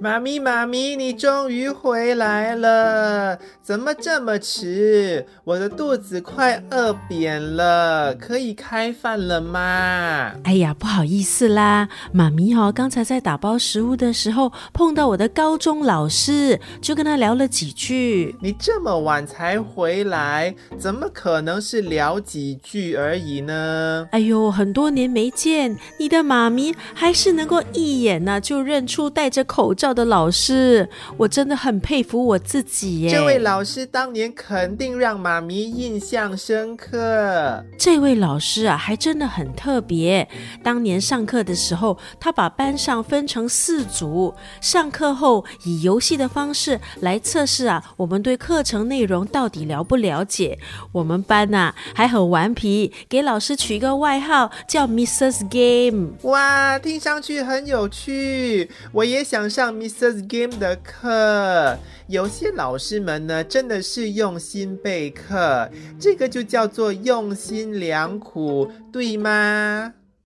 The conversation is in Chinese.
妈咪，妈咪，你终于回来了！怎么这么迟？我的肚子快饿扁了，可以开饭了吗？哎呀，不好意思啦，妈咪哦，刚才在打包食物的时候碰到我的高中老师，就跟他聊了几句。你这么晚才回来，怎么可能是聊几句而已呢？哎呦，很多年没见，你的妈咪还是能够一眼呢就认出戴着口罩。的老师，我真的很佩服我自己耶！这位老师当年肯定让妈咪印象深刻。这位老师啊，还真的很特别。当年上课的时候，他把班上分成四组，上课后以游戏的方式来测试啊，我们对课程内容到底了不了解。我们班呐还很顽皮，给老师取一个外号叫 Mrs. Game。哇，听上去很有趣，我也想上。Mrs. Game 的课，有些老师们呢，真的是用心备课，这个就叫做用心良苦，对吗？